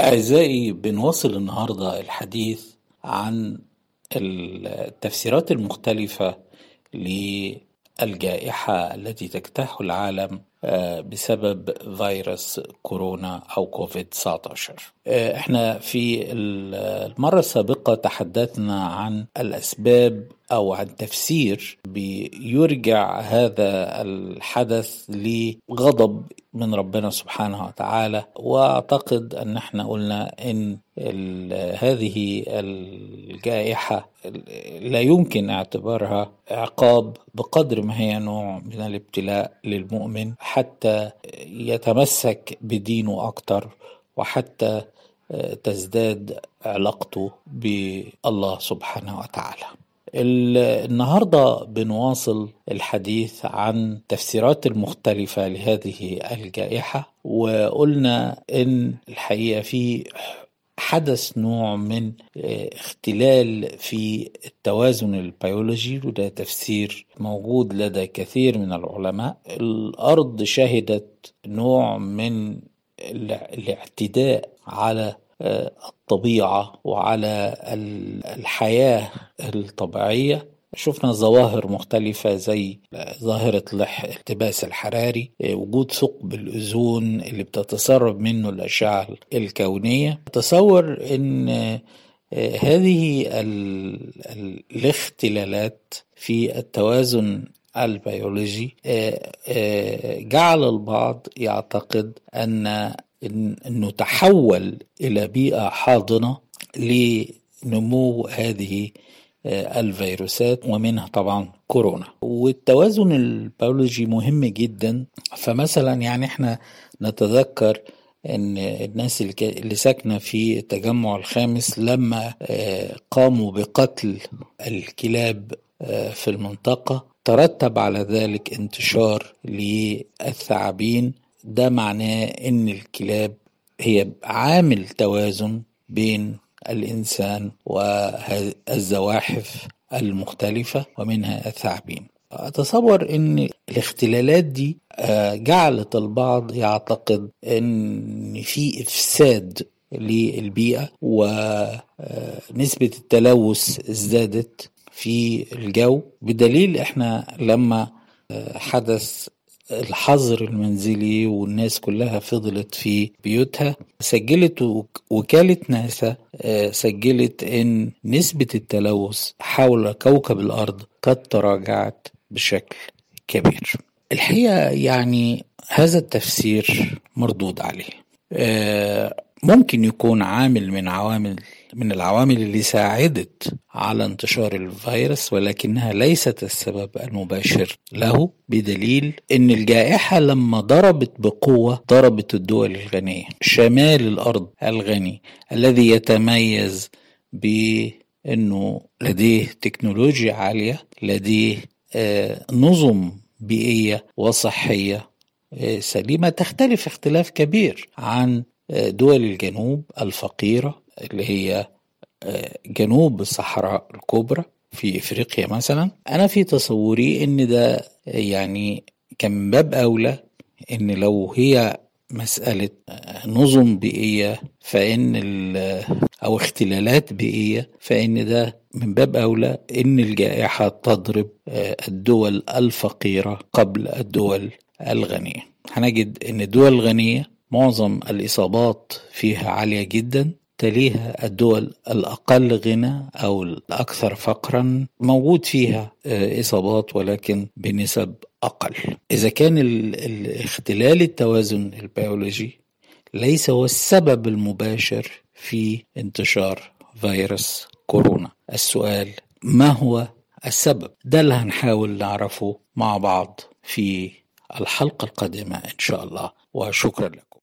أعزائي بنواصل النهاردة الحديث عن التفسيرات المختلفة للجائحة التي تجتاح العالم بسبب فيروس كورونا أو كوفيد 19 آه، إحنا في المرة السابقة تحدثنا عن الأسباب أو عن تفسير بيرجع هذا الحدث لغضب من ربنا سبحانه وتعالى. وأعتقد أن إحنا قلنا أن هذه الجائحة لا يمكن اعتبارها عقاب بقدر ما هي نوع من الابتلاء للمؤمن. حتى يتمسك بدينه أكتر وحتى تزداد علاقته بالله سبحانه وتعالى. النهارده بنواصل الحديث عن التفسيرات المختلفة لهذه الجائحة وقلنا إن الحقيقة في حدث نوع من اختلال في التوازن البيولوجي وده تفسير موجود لدى كثير من العلماء. الأرض شهدت نوع من الاعتداء على الطبيعة وعلى الحياة الطبيعية. شفنا ظواهر مختلفة زي ظاهرة الاحتباس الحراري وجود ثقب الأوزون اللي بتتسرب منه الأشعة الكونية. تصور أن هذه الاختلالات في التوازن البيولوجي جعل البعض يعتقد أن أنه تحول إلى بيئة حاضنة لنمو هذه الفيروسات ومنها طبعا كورونا. والتوازن البيولوجي مهم جدا. فمثلا يعني إحنا نتذكر إن الناس اللي ساكنة في التجمع الخامس لما قاموا بقتل الكلاب في المنطقة ترتب على ذلك انتشار للثعابين. ده معناه إن الكلاب هي عامل توازن بين الإنسان والزواحف المختلفة ومنها الثعابين. أتصور إن الاختلالات دي جعلت البعض يعتقد إن في إفساد للبيئة ونسبه التلوث ازدادت في الجو. بدليل إحنا لما حدث الحظر المنزلي والناس كلها فضلت في بيوتها. سجلت وكالة ناسا سجلت إن نسبة التلوث حول كوكب الأرض قد تراجعت بشكل كبير. الحقيقة يعني هذا التفسير مردود عليه. ممكن يكون عامل من عوامل من العوامل اللي ساعدت على انتشار الفيروس ولكنها ليست السبب المباشر له بدليل إن الجائحة لما ضربت بقوة ضربت الدول الغنية. شمال الأرض الغني الذي يتميز بأنه لديه تكنولوجيا عالية لديه نظم بيئية وصحية سليمة تختلف اختلاف كبير عن دول الجنوب الفقيرة. اللي هي جنوب الصحراء الكبرى في إفريقيا مثلا. أنا في تصوري إن ده يعني كان باب أولى إن لو هي مسألة نظم بيئية فإن أو اختلالات بيئية فإن ده من باب أولى إن الجائحة تضرب الدول الفقيرة قبل الدول الغنية. هنجد إن الدول الغنية معظم الإصابات فيها عالية جدا. تليها الدول الأقل غنى أو الأكثر فقرا موجود فيها إصابات ولكن بنسب أقل. إذا كان الاختلال التوازن البيولوجي ليس هو السبب المباشر في انتشار فيروس كورونا. السؤال ما هو السبب؟ ده اللي هنحاول نعرفه مع بعض في الحلقة القادمة إن شاء الله. وشكرا لكم.